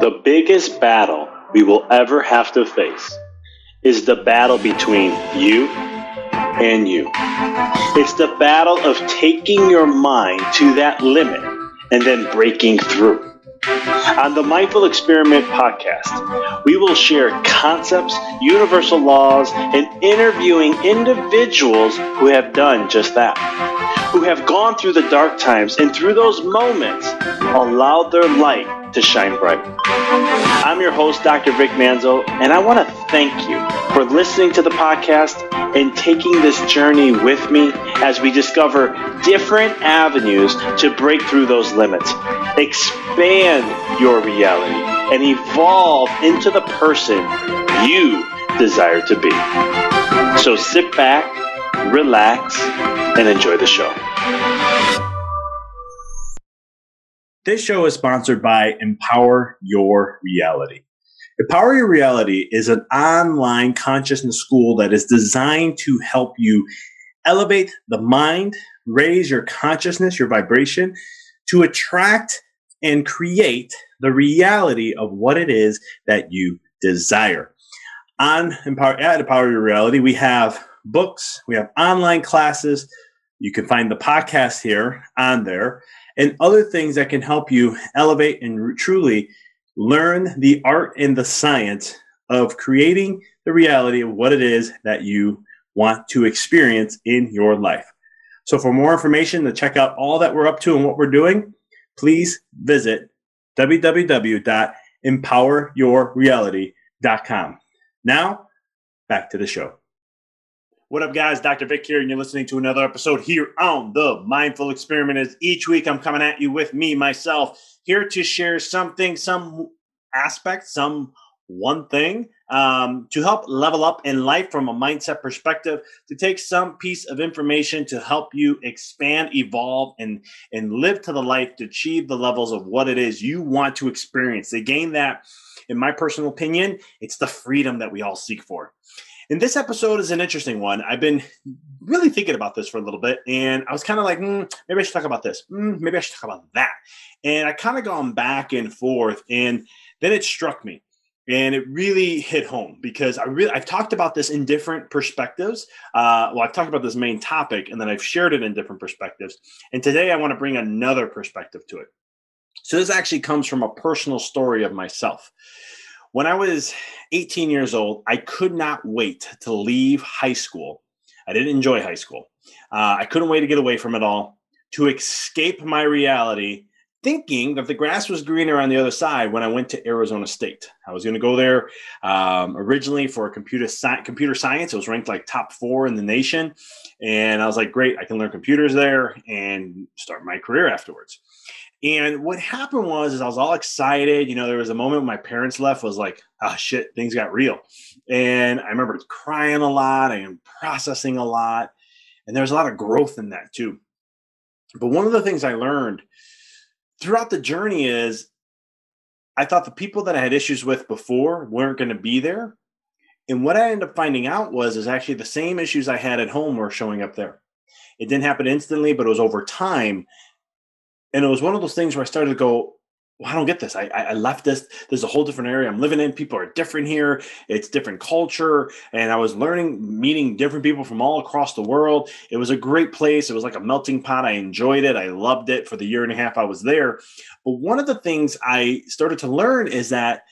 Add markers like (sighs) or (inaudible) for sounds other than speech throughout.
The biggest battle we will ever have to face is the battle between you and you. It's the battle of taking your mind to that limit and then breaking through. On the Mindful Experiment podcast, we will share concepts, universal laws, and interviewing individuals who have done just that, who have gone through the dark times and through those moments allowed their light to shine bright. I'm your host, Dr. Vic Manzo, and I want to thank you for listening to the podcast and taking this journey with me as we discover different avenues to break through those limits, expand your reality, and evolve into the person you desire to be. So sit back, relax, and enjoy the show. This show is sponsored by Empower Your Reality. Empower Your Reality is an online consciousness school that is designed to help you elevate the mind, raise your consciousness, your vibration, to attract and create the reality of what it is that you desire. On Empower, at Empower Your Reality, we have books, we have online classes. You can find the podcast here on there and other things that can help you elevate and truly learn the art and the science of creating the reality of what it is that you want to experience in your life. So, for more information to check out all that we're up to and what we're doing, please visit www.empoweryourreality.com. Now, back to the show. What up, guys? Dr. Vic here, and you're listening to another episode here on the Mindful Experiment. As each week, I'm coming at you with me, myself, here to share something, some aspect, some one thing um, to help level up in life from a mindset perspective, to take some piece of information to help you expand, evolve, and and live to the life to achieve the levels of what it is you want to experience. To gain that, in my personal opinion, it's the freedom that we all seek for. And this episode is an interesting one. I've been really thinking about this for a little bit, and I was kind of like, mm, maybe I should talk about this. Mm, maybe I should talk about that. And I kind of gone back and forth, and then it struck me, and it really hit home because I really I've talked about this in different perspectives. Uh, well, I've talked about this main topic, and then I've shared it in different perspectives. And today I want to bring another perspective to it. So this actually comes from a personal story of myself. When I was 18 years old, I could not wait to leave high school. I didn't enjoy high school. Uh, I couldn't wait to get away from it all, to escape my reality thinking that the grass was greener on the other side when I went to Arizona State. I was going to go there um, originally for computer sci- computer science. It was ranked like top four in the nation, and I was like, great, I can learn computers there and start my career afterwards. And what happened was, is I was all excited. You know, there was a moment when my parents left. Was like, oh shit, things got real. And I remember crying a lot and processing a lot, and there was a lot of growth in that too. But one of the things I learned throughout the journey is I thought the people that I had issues with before weren't going to be there. And what I ended up finding out was is actually the same issues I had at home were showing up there. It didn't happen instantly, but it was over time. And it was one of those things where I started to go, well, I don't get this. I, I left this. There's a whole different area I'm living in. People are different here. It's different culture. And I was learning, meeting different people from all across the world. It was a great place. It was like a melting pot. I enjoyed it. I loved it for the year and a half I was there. But one of the things I started to learn is that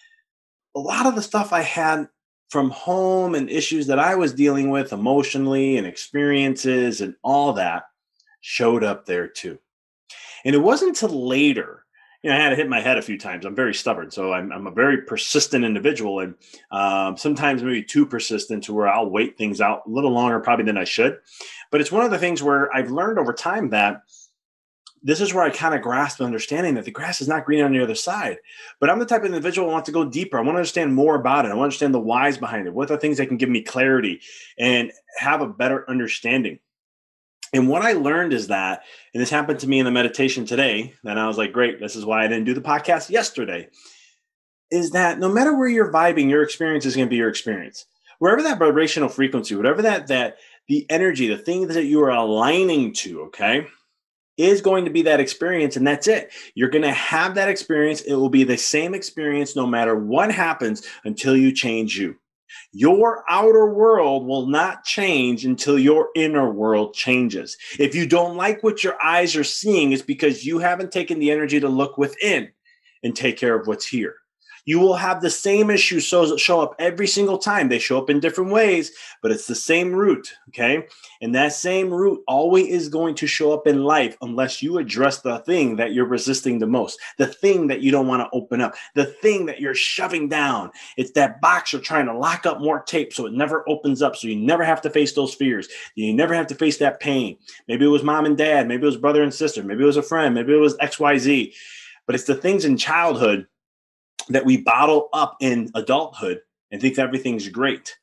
a lot of the stuff I had from home and issues that I was dealing with emotionally and experiences and all that showed up there too. And it wasn't until later you know, I had to hit my head a few times. I'm very stubborn, so I'm, I'm a very persistent individual, and um, sometimes maybe too persistent to where I'll wait things out a little longer, probably than I should. But it's one of the things where I've learned over time that this is where I kind of grasp the understanding that the grass is not green on the other side. But I'm the type of individual I want to go deeper. I want to understand more about it. I want to understand the whys behind it. What are the things that can give me clarity and have a better understanding? And what I learned is that, and this happened to me in the meditation today, and I was like, great, this is why I didn't do the podcast yesterday, is that no matter where you're vibing, your experience is going to be your experience. Wherever that vibrational frequency, whatever that that the energy, the thing that you are aligning to, okay, is going to be that experience, and that's it. You're going to have that experience. It will be the same experience no matter what happens until you change you. Your outer world will not change until your inner world changes. If you don't like what your eyes are seeing, it's because you haven't taken the energy to look within and take care of what's here you will have the same issues show up every single time. They show up in different ways, but it's the same root. Okay. And that same root always is going to show up in life unless you address the thing that you're resisting the most, the thing that you don't want to open up, the thing that you're shoving down. It's that box you're trying to lock up more tape so it never opens up. So you never have to face those fears. You never have to face that pain. Maybe it was mom and dad. Maybe it was brother and sister. Maybe it was a friend. Maybe it was XYZ. But it's the things in childhood that we bottle up in adulthood and think everything's great.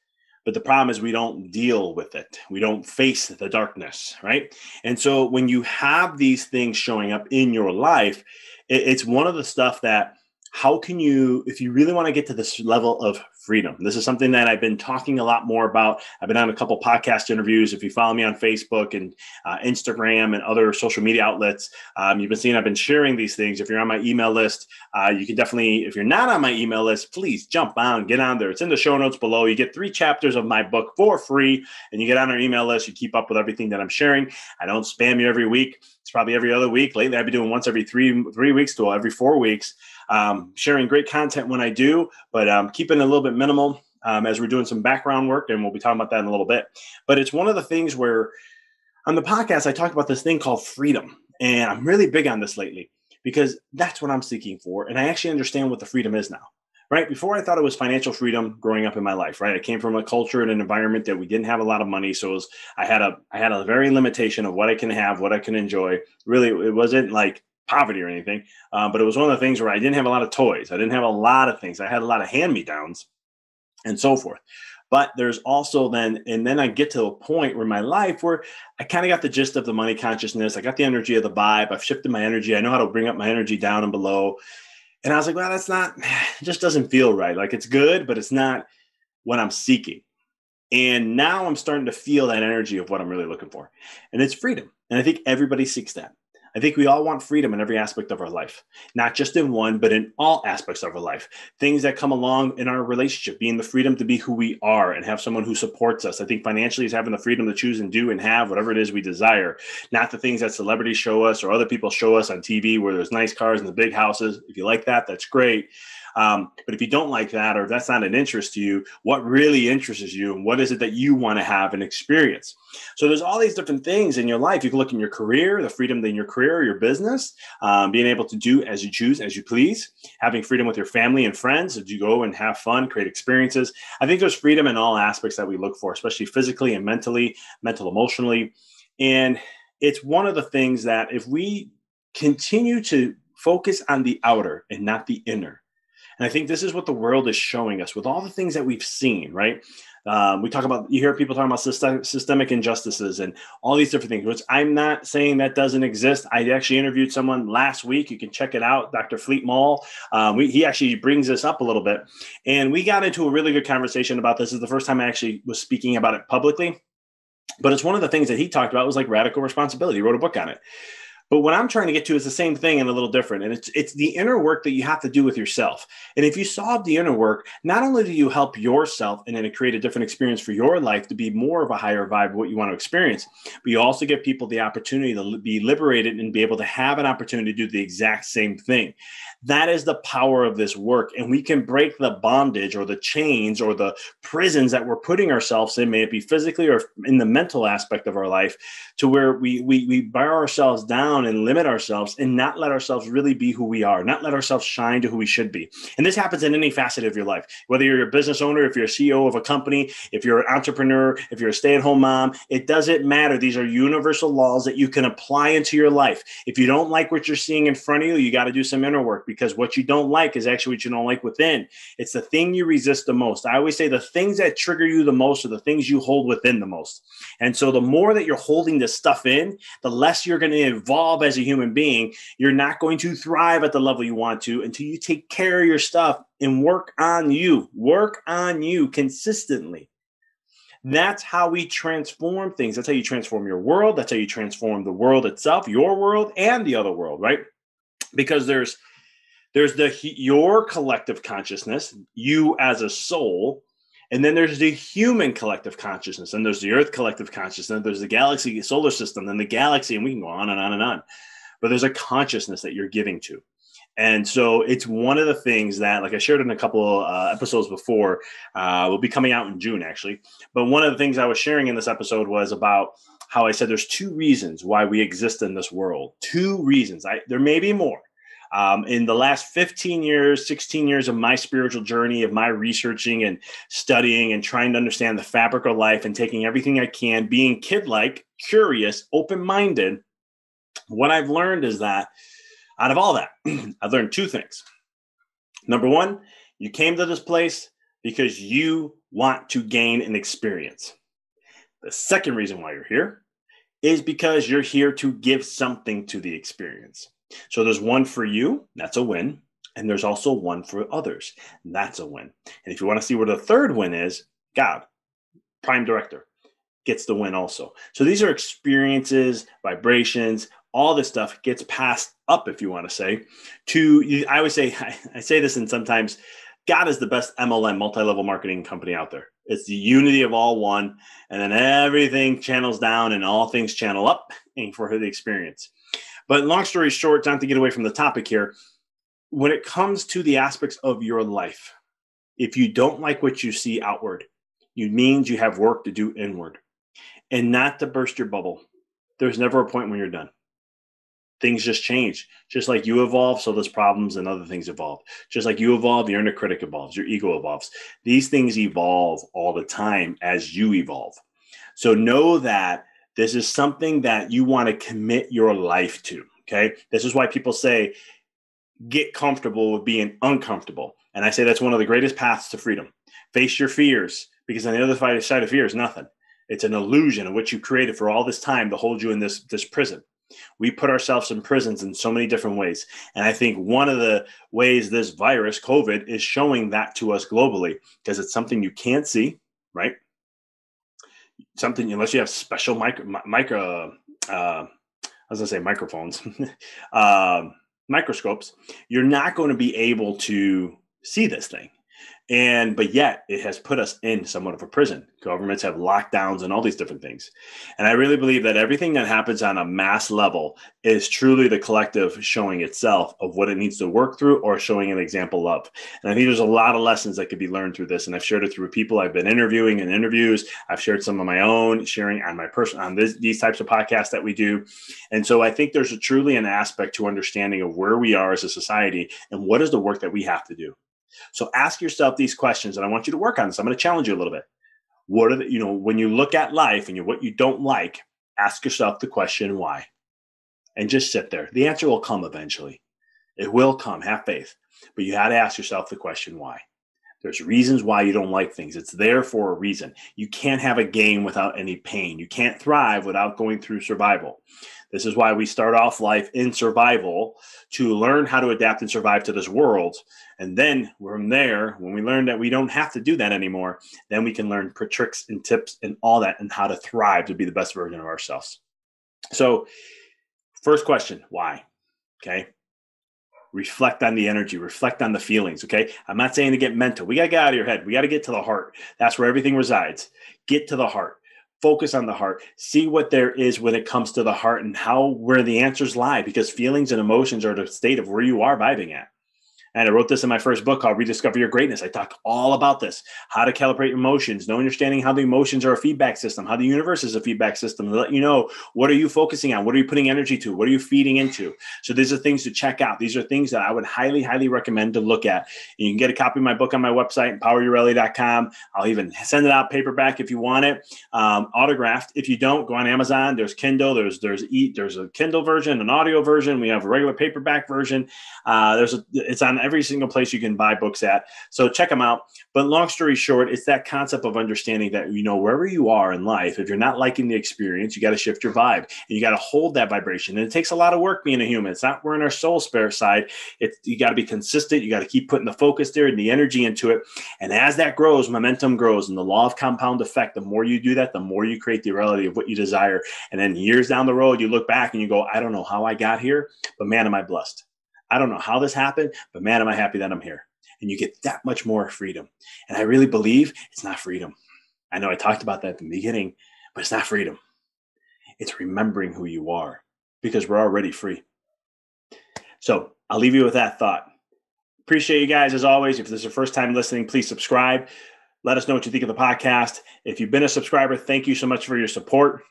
But the problem is we don't deal with it. We don't face the darkness, right? And so when you have these things showing up in your life, it's one of the stuff that how can you, if you really want to get to this level of freedom, this is something that I've been talking a lot more about. I've been on a couple podcast interviews. If you follow me on Facebook and uh, Instagram and other social media outlets, um, you've been seeing I've been sharing these things. If you're on my email list, uh, you can definitely, if you're not on my email list, please jump on, get on there. It's in the show notes below. You get three chapters of my book for free, and you get on our email list. You keep up with everything that I'm sharing. I don't spam you every week. Probably every other week. Lately, I've been doing once every three three weeks to every four weeks um, sharing great content when I do, but um, keeping it a little bit minimal um, as we're doing some background work, and we'll be talking about that in a little bit. But it's one of the things where on the podcast I talk about this thing called freedom, and I'm really big on this lately because that's what I'm seeking for, and I actually understand what the freedom is now. Right before I thought it was financial freedom growing up in my life. Right, I came from a culture and an environment that we didn't have a lot of money, so was, I had a I had a very limitation of what I can have, what I can enjoy. Really, it wasn't like poverty or anything, uh, but it was one of the things where I didn't have a lot of toys. I didn't have a lot of things. I had a lot of hand me downs and so forth. But there's also then, and then I get to a point where my life where I kind of got the gist of the money consciousness. I got the energy of the vibe. I've shifted my energy. I know how to bring up my energy down and below. And I was like, well, that's not, (sighs) it just doesn't feel right. Like it's good, but it's not what I'm seeking. And now I'm starting to feel that energy of what I'm really looking for. And it's freedom. And I think everybody seeks that. I think we all want freedom in every aspect of our life, not just in one, but in all aspects of our life. Things that come along in our relationship, being the freedom to be who we are and have someone who supports us. I think financially is having the freedom to choose and do and have whatever it is we desire, not the things that celebrities show us or other people show us on TV where there's nice cars and the big houses. If you like that, that's great. Um, but if you don't like that, or that's not an interest to you, what really interests you, and what is it that you want to have and experience? So there's all these different things in your life. You can look in your career, the freedom in your career, your business, um, being able to do as you choose, as you please, having freedom with your family and friends as you go and have fun, create experiences. I think there's freedom in all aspects that we look for, especially physically and mentally, mental, emotionally. And it's one of the things that if we continue to focus on the outer and not the inner, and I think this is what the world is showing us with all the things that we've seen, right? Um, we talk about, you hear people talking about system, systemic injustices and all these different things, which I'm not saying that doesn't exist. I actually interviewed someone last week. You can check it out, Dr. Fleet Mall. Um, we, he actually brings this up a little bit. And we got into a really good conversation about this. this is the first time I actually was speaking about it publicly. But it's one of the things that he talked about was like radical responsibility. He wrote a book on it. But what I'm trying to get to is the same thing and a little different. And it's it's the inner work that you have to do with yourself. And if you solve the inner work, not only do you help yourself and then create a different experience for your life to be more of a higher vibe of what you want to experience, but you also give people the opportunity to be liberated and be able to have an opportunity to do the exact same thing. That is the power of this work. And we can break the bondage or the chains or the prisons that we're putting ourselves in, may it be physically or in the mental aspect of our life, to where we we we bar ourselves down and limit ourselves and not let ourselves really be who we are, not let ourselves shine to who we should be. And this happens in any facet of your life, whether you're a business owner, if you're a CEO of a company, if you're an entrepreneur, if you're a stay-at-home mom, it doesn't matter. These are universal laws that you can apply into your life. If you don't like what you're seeing in front of you, you got to do some inner work because what you don't like is actually what you don't like within. It's the thing you resist the most. I always say the things that trigger you the most are the things you hold within the most. And so the more that you're holding this stuff in, the less you're going to evolve as a human being. You're not going to thrive at the level you want to until you take care of your stuff and work on you. Work on you consistently. That's how we transform things. That's how you transform your world. That's how you transform the world itself, your world, and the other world, right? Because there's there's the your collective consciousness, you as a soul, and then there's the human collective consciousness, and there's the Earth collective consciousness, and there's the galaxy solar system, then the galaxy, and we can go on and on and on. But there's a consciousness that you're giving to. And so it's one of the things that, like I shared in a couple uh, episodes before, uh, will be coming out in June actually. But one of the things I was sharing in this episode was about how I said there's two reasons why we exist in this world. Two reasons. I, there may be more, um, in the last 15 years, 16 years of my spiritual journey, of my researching and studying and trying to understand the fabric of life and taking everything I can, being kid like, curious, open minded, what I've learned is that out of all that, (clears throat) I've learned two things. Number one, you came to this place because you want to gain an experience. The second reason why you're here is because you're here to give something to the experience. So there's one for you, that's a win. And there's also one for others, that's a win. And if you want to see where the third win is, God, prime director, gets the win also. So these are experiences, vibrations, all this stuff gets passed up, if you want to say, to, I always say, (laughs) I say this and sometimes God is the best MLM, multi level marketing company out there. It's the unity of all one. And then everything channels down and all things channel up (laughs) and for the experience. But long story short, not to get away from the topic here, when it comes to the aspects of your life, if you don't like what you see outward, it means you have work to do inward and not to burst your bubble. There's never a point when you're done. Things just change. Just like you evolve, so those problems and other things evolve. Just like you evolve, your inner critic evolves, your ego evolves. These things evolve all the time as you evolve. So know that this is something that you want to commit your life to. Okay. This is why people say, get comfortable with being uncomfortable. And I say that's one of the greatest paths to freedom. Face your fears, because on the other side of fear is nothing. It's an illusion of what you created for all this time to hold you in this, this prison. We put ourselves in prisons in so many different ways. And I think one of the ways this virus, COVID, is showing that to us globally, because it's something you can't see? Something unless you have special micro micro uh, I was gonna say microphones, (laughs) uh, microscopes, you're not going to be able to see this thing. And but yet it has put us in somewhat of a prison. Governments have lockdowns and all these different things. And I really believe that everything that happens on a mass level is truly the collective showing itself of what it needs to work through or showing an example of. And I think there's a lot of lessons that could be learned through this. And I've shared it through people I've been interviewing in interviews. I've shared some of my own, sharing on my person on this, these types of podcasts that we do. And so I think there's a truly an aspect to understanding of where we are as a society and what is the work that we have to do. So ask yourself these questions, and I want you to work on this. I'm going to challenge you a little bit. What are the, you know, when you look at life and you what you don't like, ask yourself the question why. And just sit there. The answer will come eventually. It will come. Have faith. But you had to ask yourself the question why. There's reasons why you don't like things. It's there for a reason. You can't have a game without any pain. You can't thrive without going through survival. This is why we start off life in survival to learn how to adapt and survive to this world. And then from there, when we learn that we don't have to do that anymore, then we can learn tricks and tips and all that and how to thrive to be the best version of ourselves. So, first question why? Okay. Reflect on the energy, reflect on the feelings. Okay. I'm not saying to get mental. We got to get out of your head. We got to get to the heart. That's where everything resides. Get to the heart focus on the heart see what there is when it comes to the heart and how where the answers lie because feelings and emotions are the state of where you are vibing at and I wrote this in my first book called Rediscover Your Greatness. I talk all about this how to calibrate emotions, no understanding how the emotions are a feedback system, how the universe is a feedback system to let you know what are you focusing on, what are you putting energy to, what are you feeding into. So these are things to check out. These are things that I would highly, highly recommend to look at. And you can get a copy of my book on my website, empoweryourreality.com. I'll even send it out paperback if you want it, um, autographed. If you don't, go on Amazon. There's Kindle. There's there's Eat. There's a Kindle version, an audio version. We have a regular paperback version. Uh, there's a, it's on every single place you can buy books at. So check them out. But long story short, it's that concept of understanding that, you know, wherever you are in life, if you're not liking the experience, you got to shift your vibe and you got to hold that vibration. And it takes a lot of work being a human. It's not we're in our soul spare side. It's you got to be consistent. You got to keep putting the focus there and the energy into it. And as that grows, momentum grows. And the law of compound effect, the more you do that, the more you create the reality of what you desire. And then years down the road, you look back and you go, I don't know how I got here, but man, am I blessed. I don't know how this happened, but man, am I happy that I'm here. And you get that much more freedom. And I really believe it's not freedom. I know I talked about that at the beginning, but it's not freedom. It's remembering who you are because we're already free. So I'll leave you with that thought. Appreciate you guys as always. If this is your first time listening, please subscribe. Let us know what you think of the podcast. If you've been a subscriber, thank you so much for your support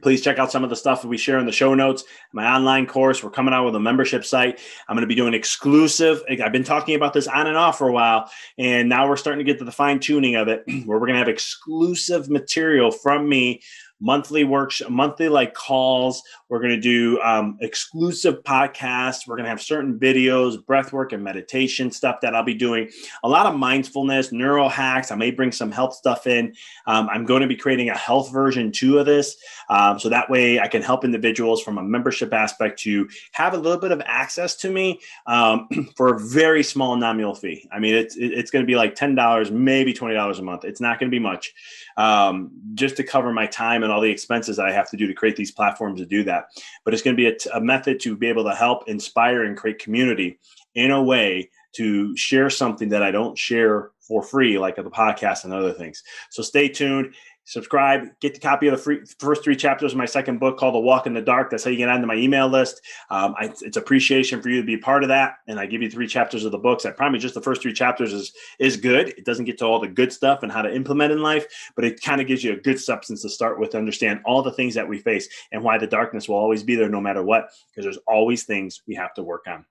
please check out some of the stuff that we share in the show notes. My online course we're coming out with a membership site. I'm going to be doing exclusive i've been talking about this on and off for a while and now we're starting to get to the fine tuning of it (clears throat) where we're going to have exclusive material from me monthly works, monthly like calls. We're going to do um, exclusive podcasts. We're going to have certain videos, breath work and meditation stuff that I'll be doing. A lot of mindfulness, neural hacks. I may bring some health stuff in. Um, I'm going to be creating a health version two of this. Um, so that way I can help individuals from a membership aspect to have a little bit of access to me um, (clears throat) for a very small nominal fee. I mean, it's, it's going to be like $10, maybe $20 a month. It's not going to be much um, just to cover my time and all the expenses that I have to do to create these platforms to do that. But it's going to be a, method to be able to help inspire and create community in a way to share something that I don't share for free, like the podcast and other things. So stay tuned subscribe, get the copy of the free, first three chapters of my second book called The Walk in the Dark. That's how you get onto my email list. Um, I, it's appreciation for you to be part of that. And I give you three chapters of the books. I promise just the first three chapters is, is good. It doesn't get to all the good stuff and how to implement in life, but it kind of gives you a good substance to start with to understand all the things that we face and why the darkness will always be there no matter what, because there's always things we have to work on.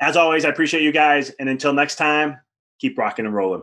As always, I appreciate you guys. And until next time, keep rocking and rolling.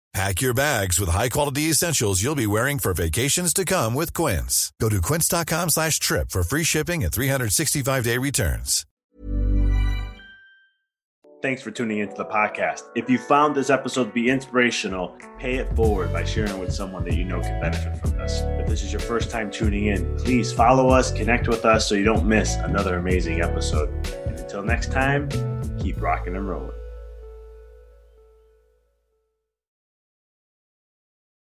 Pack your bags with high-quality essentials you'll be wearing for vacations to come with Quince. Go to quince.com slash trip for free shipping and 365-day returns. Thanks for tuning into the podcast. If you found this episode to be inspirational, pay it forward by sharing with someone that you know can benefit from this. If this is your first time tuning in, please follow us, connect with us so you don't miss another amazing episode. And until next time, keep rocking and rolling.